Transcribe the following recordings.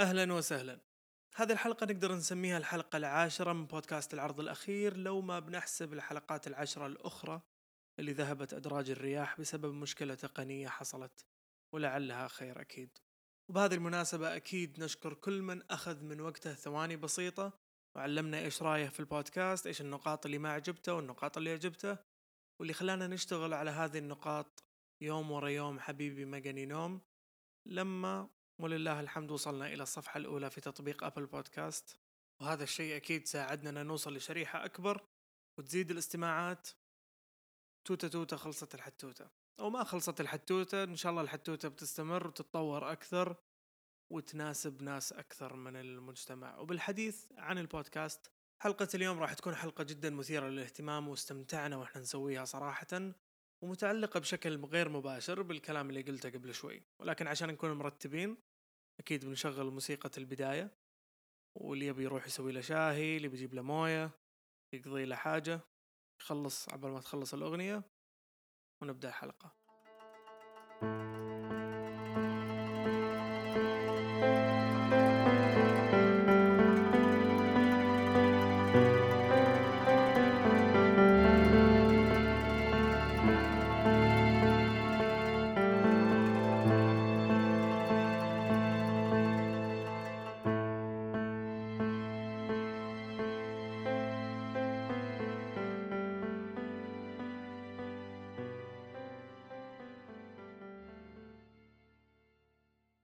أهلا وسهلا. هذه الحلقة نقدر نسميها الحلقة العاشرة من بودكاست العرض الأخير لو ما بنحسب الحلقات العشرة الأخرى اللي ذهبت أدراج الرياح بسبب مشكلة تقنية حصلت ولعلها خير أكيد. وبهذه المناسبة أكيد نشكر كل من أخذ من وقته ثواني بسيطة وعلمنا إيش رأيه في البودكاست إيش النقاط اللي ما عجبته والنقاط اللي عجبته واللي خلانا نشتغل على هذه النقاط يوم ورا يوم حبيبي مجني نوم. لما ولله الحمد وصلنا إلى الصفحة الأولى في تطبيق أبل بودكاست. وهذا الشيء أكيد ساعدنا نوصل لشريحة أكبر وتزيد الاستماعات. توتة توتة خلصت الحتوتة. أو ما خلصت الحتوتة إن شاء الله الحتوتة بتستمر وتتطور أكثر وتناسب ناس أكثر من المجتمع. وبالحديث عن البودكاست حلقة اليوم راح تكون حلقة جدا مثيرة للاهتمام واستمتعنا وإحنا نسويها صراحة ومتعلقة بشكل غير مباشر بالكلام اللي قلته قبل شوي. ولكن عشان نكون مرتبين أكيد بنشغل موسيقى البداية واللي يبي يروح يسوي له شاهي اللي بيجيب له موية يقضي له حاجة يخلص عبر ما تخلص الأغنية ونبدأ الحلقة.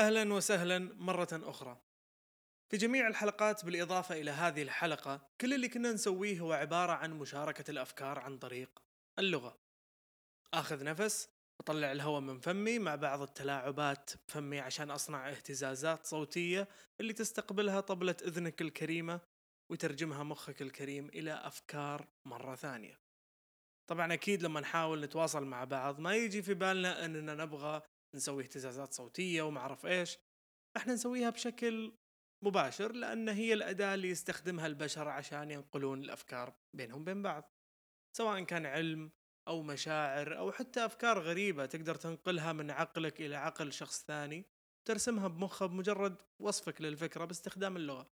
أهلا وسهلا مرة أخرى. في جميع الحلقات بالإضافة إلى هذه الحلقة كل اللي كنا نسويه هو عبارة عن مشاركة الأفكار عن طريق اللغة. آخذ نفس أطلع الهواء من فمي مع بعض التلاعبات بفمي عشان أصنع اهتزازات صوتية اللي تستقبلها طبلة إذنك الكريمة ويترجمها مخك الكريم إلى أفكار مرة ثانية. طبعا أكيد لما نحاول نتواصل مع بعض ما يجي في بالنا أننا نبغى نسوي اهتزازات صوتية وما أعرف إيش. إحنا نسويها بشكل مباشر لأن هي الأداة اللي يستخدمها البشر عشان ينقلون الأفكار بينهم بين بعض. سواء كان علم أو مشاعر أو حتى أفكار غريبة تقدر تنقلها من عقلك إلى عقل شخص ثاني ترسمها بمخه بمجرد وصفك للفكرة باستخدام اللغة.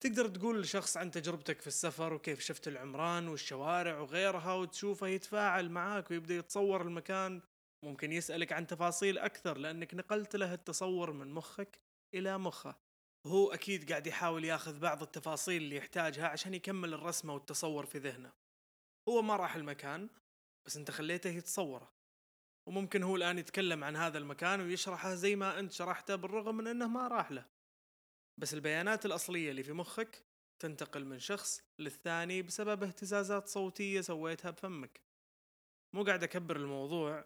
تقدر تقول لشخص عن تجربتك في السفر وكيف شفت العمران والشوارع وغيرها وتشوفه يتفاعل معاك ويبدأ يتصور المكان ممكن يسألك عن تفاصيل أكثر لأنك نقلت له التصور من مخك إلى مخه. وهو أكيد قاعد يحاول ياخذ بعض التفاصيل اللي يحتاجها عشان يكمل الرسمة والتصور في ذهنه. هو ما راح المكان بس أنت خليته يتصوره. وممكن هو الآن يتكلم عن هذا المكان ويشرحه زي ما أنت شرحته بالرغم من أنه ما راح له. بس البيانات الأصلية اللي في مخك تنتقل من شخص للثاني بسبب اهتزازات صوتية سويتها بفمك. مو قاعد أكبر الموضوع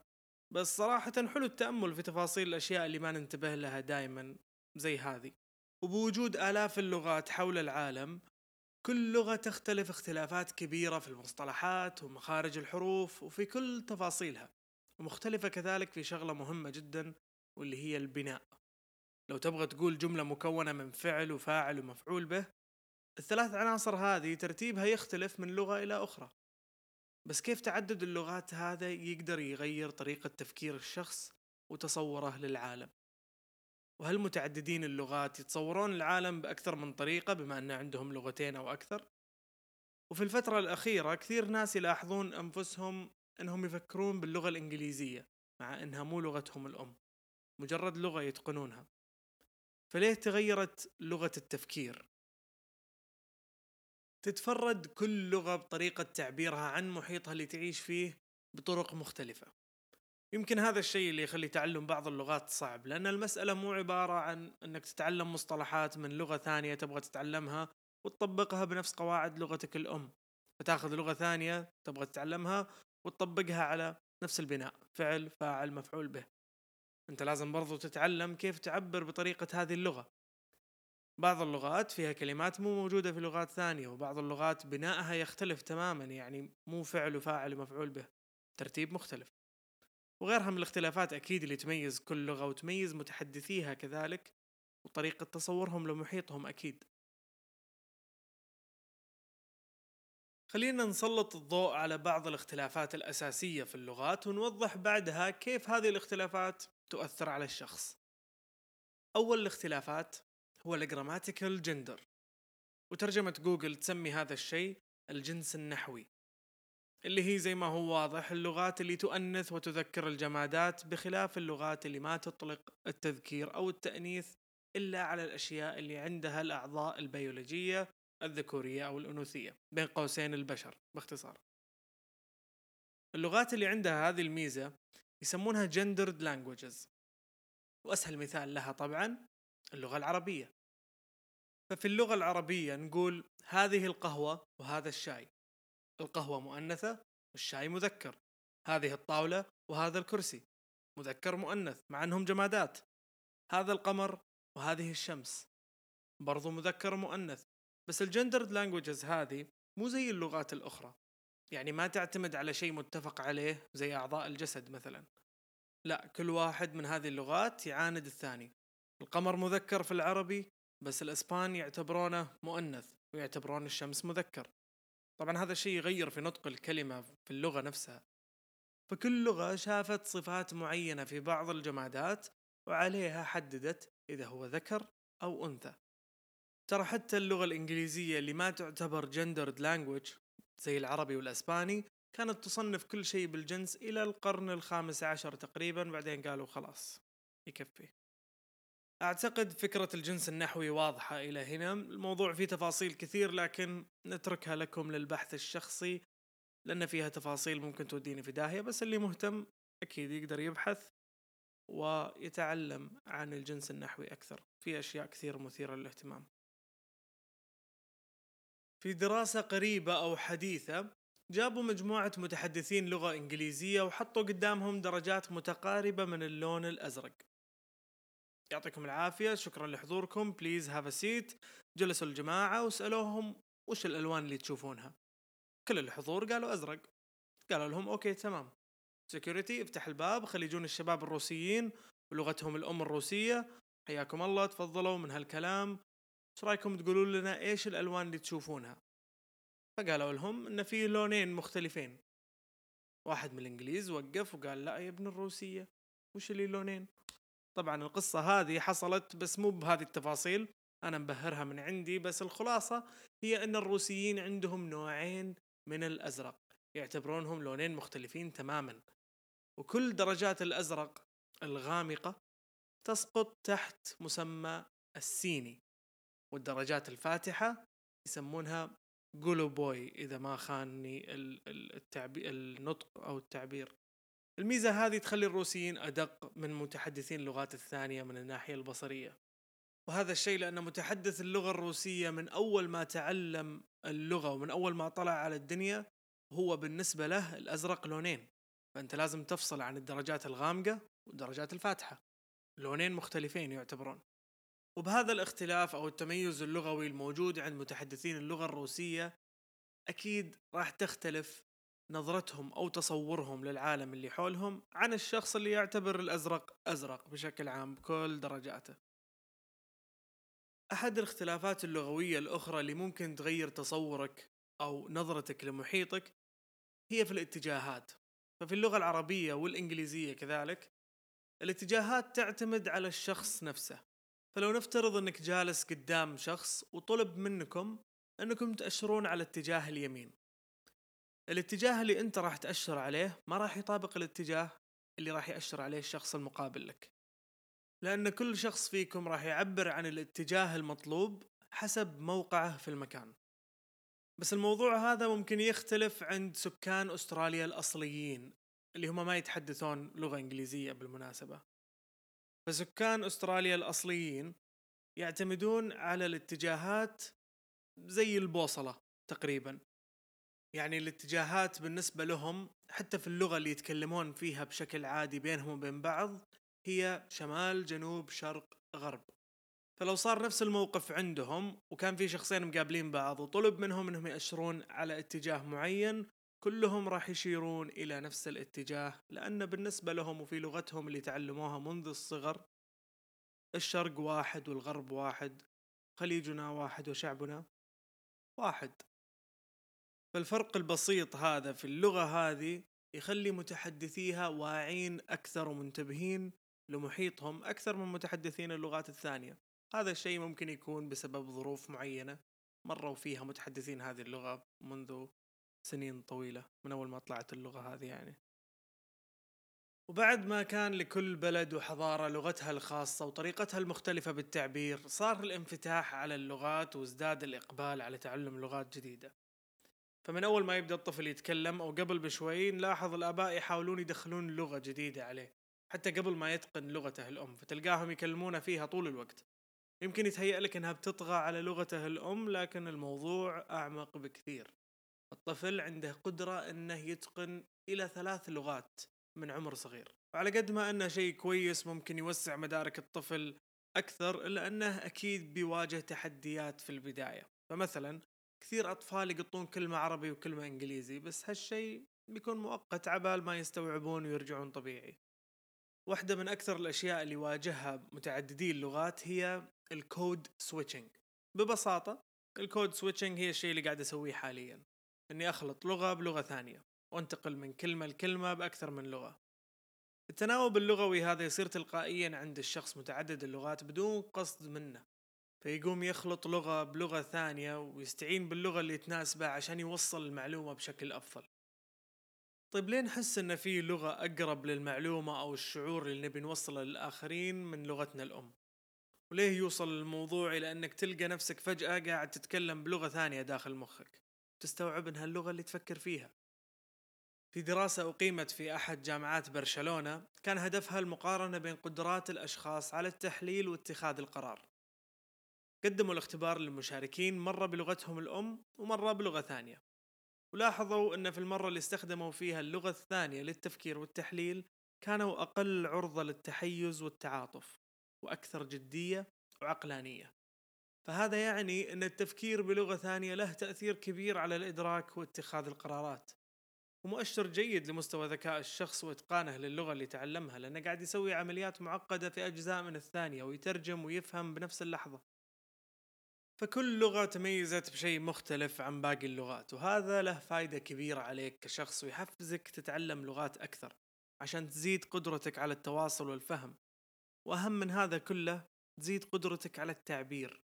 بس صراحة حلو التأمل في تفاصيل الأشياء اللي ما ننتبه لها دائما زي هذه. وبوجود آلاف اللغات حول العالم كل لغة تختلف اختلافات كبيرة في المصطلحات ومخارج الحروف وفي كل تفاصيلها ومختلفة كذلك في شغلة مهمة جدا واللي هي البناء. لو تبغى تقول جملة مكونة من فعل وفاعل ومفعول به الثلاث عناصر هذه ترتيبها يختلف من لغة إلى أخرى. بس كيف تعدد اللغات هذا يقدر يغير طريقة تفكير الشخص وتصوره للعالم؟ وهل متعددين اللغات يتصورون العالم بأكثر من طريقة بما أن عندهم لغتين أو أكثر؟ وفي الفترة الأخيرة كثير ناس يلاحظون أنفسهم أنهم يفكرون باللغة الإنجليزية مع أنها مو لغتهم الأم مجرد لغة يتقنونها. فليه تغيرت لغة التفكير؟ تتفرد كل لغة بطريقة تعبيرها عن محيطها اللي تعيش فيه بطرق مختلفة. يمكن هذا الشيء اللي يخلي تعلم بعض اللغات صعب لأن المسألة مو عبارة عن أنك تتعلم مصطلحات من لغة ثانية تبغى تتعلمها وتطبقها بنفس قواعد لغتك الأم. فتاخذ لغة ثانية تبغى تتعلمها وتطبقها على نفس البناء فعل فاعل مفعول به. أنت لازم برضو تتعلم كيف تعبر بطريقة هذه اللغة. بعض اللغات فيها كلمات مو موجودة في لغات ثانية وبعض اللغات بنائها يختلف تماما يعني مو فعل وفاعل ومفعول به ترتيب مختلف. وغيرها من الاختلافات أكيد اللي تميز كل لغة وتميز متحدثيها كذلك وطريقة تصورهم لمحيطهم أكيد. خلينا نسلط الضوء على بعض الاختلافات الأساسية في اللغات ونوضح بعدها كيف هذه الاختلافات تؤثر على الشخص. أول الاختلافات هو ال grammatical gender. وترجمة جوجل تسمي هذا الشيء الجنس النحوي اللي هي زي ما هو واضح اللغات اللي تؤنث وتذكر الجمادات بخلاف اللغات اللي ما تطلق التذكير أو التأنيث إلا على الأشياء اللي عندها الأعضاء البيولوجية الذكورية أو الأنوثية بين قوسين البشر باختصار. اللغات اللي عندها هذه الميزة يسمونها gendered languages. وأسهل مثال لها طبعا اللغة العربية. ففي اللغة العربية نقول هذه القهوة وهذا الشاي. القهوة مؤنثة والشاي مذكر. هذه الطاولة وهذا الكرسي مذكر مؤنث مع أنهم جمادات. هذا القمر وهذه الشمس برضو مذكر مؤنث. بس الجندرد لانجوجز هذه مو زي اللغات الأخرى. يعني ما تعتمد على شيء متفق عليه زي أعضاء الجسد مثلا. لا كل واحد من هذه اللغات يعاند الثاني. القمر مذكر في العربي بس الإسبان يعتبرونه مؤنث ويعتبرون الشمس مذكر. طبعا هذا الشيء يغير في نطق الكلمة في اللغة نفسها. فكل لغة شافت صفات معينة في بعض الجمادات وعليها حددت إذا هو ذكر أو أنثى. ترى حتى اللغة الإنجليزية اللي ما تعتبر gendered language زي العربي والأسباني كانت تصنف كل شيء بالجنس إلى القرن الخامس عشر تقريبا بعدين قالوا خلاص يكفي. أعتقد فكرة الجنس النحوي واضحة إلى هنا. الموضوع فيه تفاصيل كثير لكن نتركها لكم للبحث الشخصي لأن فيها تفاصيل ممكن توديني في داهية بس اللي مهتم أكيد يقدر يبحث ويتعلم عن الجنس النحوي أكثر. في أشياء كثير مثيرة للاهتمام. في دراسة قريبة أو حديثة جابوا مجموعة متحدثين لغة إنجليزية وحطوا قدامهم درجات متقاربة من اللون الأزرق. يعطيكم العافية شكرا لحضوركم. please have seat جلسوا الجماعة وسألوهم وش الألوان اللي تشوفونها. كل الحضور قالوا أزرق. قالوا لهم okay تمام. security افتح الباب. خلي يجون الشباب الروسيين ولغتهم الأم الروسية. حياكم الله تفضلوا من هالكلام. إيش رأيكم تقولون لنا إيش الألوان اللي تشوفونها؟ فقالوا لهم إن في لونين مختلفين. واحد من الإنجليز وقف وقال لا يا ابن الروسية وش اللي لونين؟ طبعا القصة هذه حصلت بس مو بهذه التفاصيل أنا مبهرها من عندي بس الخلاصة هي إن الروسيين عندهم نوعين من الأزرق يعتبرونهم لونين مختلفين تماما. وكل درجات الأزرق الغامقة تسقط تحت مسمى السيني والدرجات الفاتحة يسمونها جولو بوي إذا ما خانني التعبير النطق أو التعبير. الميزة هذه تخلي الروسيين أدق من متحدثين اللغات الثانية من الناحية البصرية. وهذا الشيء لأن متحدث اللغة الروسية من أول ما تعلم اللغة ومن أول ما طلع على الدنيا هو بالنسبة له الأزرق لونين. فأنت لازم تفصل عن الدرجات الغامقة والدرجات الفاتحة. لونين مختلفين يعتبرون. وبهذا الاختلاف أو التميز اللغوي الموجود عند متحدثين اللغة الروسية أكيد راح تختلف نظرتهم أو تصورهم للعالم اللي حولهم عن الشخص اللي يعتبر الأزرق أزرق بشكل عام بكل درجاته. أحد الاختلافات اللغوية الأخرى اللي ممكن تغير تصورك أو نظرتك لمحيطك هي في الاتجاهات. ففي اللغة العربية والإنجليزية كذلك الاتجاهات تعتمد على الشخص نفسه. فلو نفترض إنك جالس قدام شخص وطلب منكم إنكم تأشرون على اتجاه اليمين الاتجاه اللي انت راح تأشر عليه ما راح يطابق الاتجاه اللي راح يأشر عليه الشخص المقابل لك. لأن كل شخص فيكم راح يعبر عن الاتجاه المطلوب حسب موقعه في المكان. بس الموضوع هذا ممكن يختلف عند سكان أستراليا الأصليين اللي هم ما يتحدثون لغة إنجليزية بالمناسبة. فسكان أستراليا الأصليين يعتمدون على الاتجاهات زي البوصلة تقريبا. يعني الاتجاهات بالنسبة لهم حتى في اللغة اللي يتكلمون فيها بشكل عادي بينهم وبين بعض هي شمال جنوب شرق غرب. فلو صار نفس الموقف عندهم وكان في شخصين مقابلين بعض وطلب منهم إنهم يأشرون على اتجاه معين كلهم راح يشيرون إلى نفس الاتجاه لأن بالنسبة لهم وفي لغتهم اللي تعلموها منذ الصغر الشرق واحد والغرب واحد خليجنا واحد وشعبنا واحد. فالفرق البسيط هذا في اللغة هذه يخلي متحدثيها واعين أكثر ومنتبهين لمحيطهم أكثر من متحدثين اللغات الثانية. هذا الشيء ممكن يكون بسبب ظروف معينة مروا فيها متحدثين هذه اللغة منذ سنين طويلة من أول ما طلعت اللغة هذه يعني. وبعد ما كان لكل بلد وحضارة لغتها الخاصة وطريقتها المختلفة بالتعبير صار الانفتاح على اللغات وازداد الإقبال على تعلم لغات جديدة. فمن أول ما يبدأ الطفل يتكلم أو قبل بشوي نلاحظ الآباء يحاولون يدخلون لغة جديدة عليه حتى قبل ما يتقن لغته الأم فتلقاهم يكلمونه فيها طول الوقت. يمكن يتهيأ لك إنها بتطغى على لغته الأم لكن الموضوع أعمق بكثير. الطفل عنده قدرة إنه يتقن إلى ثلاث لغات من عمر صغير. وعلى قد ما إنه شيء كويس ممكن يوسع مدارك الطفل أكثر الا انه أكيد بيواجه تحديات في البداية. فمثلا كثير أطفال يخلطون كلمة عربي وكلمة إنجليزي بس هالشيء بيكون مؤقت عبال ما يستوعبون ويرجعون طبيعي. واحدة من أكثر الأشياء اللي يواجهها متعددي اللغات هي ال code switching ببساطة ال code switching هي الشيء اللي قاعد أسويه حاليا. إني أخلط لغة بلغة ثانية وأنتقل من كلمة لكلمة بأكثر من لغة. التناوب اللغوي هذا يصير تلقائيا عند الشخص متعدد اللغات بدون قصد منه. فيقوم يخلط لغة بلغة ثانية ويستعين باللغة اللي تناسبه عشان يوصل المعلومة بشكل أفضل. طيب ليه نحس إن في لغة أقرب للمعلومة أو الشعور اللي نبي نوصله للآخرين من لغتنا الأم؟ وليه يوصل الموضوع إلى إنك تلقى نفسك فجأة قاعد تتكلم بلغة ثانية داخل مخك؟ تستوعب انها اللغة اللي تفكر فيها؟ في دراسة أقيمت في أحد جامعات برشلونة كان هدفها المقارنة بين قدرات الأشخاص على التحليل واتخاذ القرار. قدموا الاختبار للمشاركين مرة بلغتهم الأم ومرة بلغة ثانية. ولاحظوا أن في المرة اللي استخدموا فيها اللغة الثانية للتفكير والتحليل كانوا أقل عرضة للتحيز والتعاطف وأكثر جدية وعقلانية. فهذا يعني أن التفكير بلغة ثانية له تأثير كبير على الإدراك واتخاذ القرارات. ومؤشر جيد لمستوى ذكاء الشخص وإتقانه للغة اللي تعلمها لأنه قاعد يسوي عمليات معقدة في أجزاء من الثانية ويترجم ويفهم بنفس اللحظة. فكل لغة تميزت بشيء مختلف عن باقي اللغات وهذا له فايدة كبيرة عليك كشخص ويحفزك تتعلم لغات أكثر عشان تزيد قدرتك على التواصل والفهم. وأهم من هذا كله تزيد قدرتك على التعبير.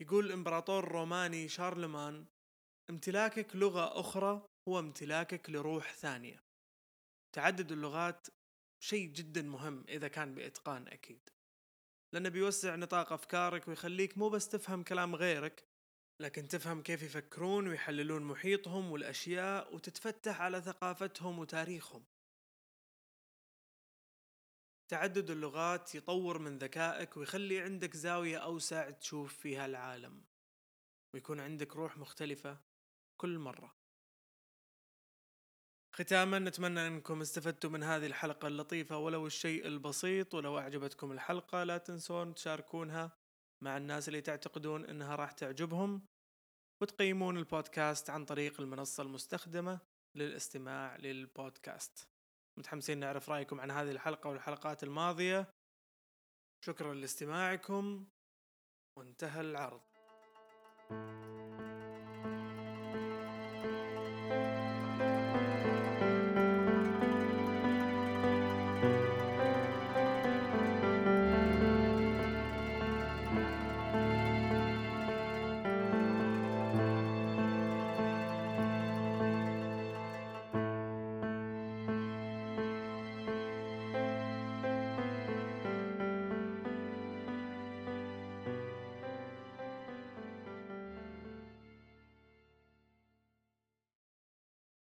يقول الإمبراطور الروماني شارلمان امتلاكك لغة أخرى هو امتلاكك لروح ثانية. تعدد اللغات شيء جدا مهم إذا كان بإتقان أكيد. لأنه بيوسع نطاق أفكارك ويخليك مو بس تفهم كلام غيرك لكن تفهم كيف يفكرون ويحللون محيطهم والأشياء وتتفتح على ثقافتهم وتاريخهم. تعدد اللغات يطور من ذكائك ويخلي عندك زاوية أوسع تشوف فيها العالم ويكون عندك روح مختلفة كل مرة. ختاما نتمنى أنكم استفدتوا من هذه الحلقة اللطيفة ولو الشيء البسيط ولو أعجبتكم الحلقة لا تنسون تشاركونها مع الناس اللي تعتقدون إنها راح تعجبهم وتقيمون البودكاست عن طريق المنصة المستخدمة للاستماع للبودكاست. متحمسين نعرف رأيكم عن هذه الحلقة والحلقات الماضية. شكرا لاستماعكم. وانتهى العرض. thank you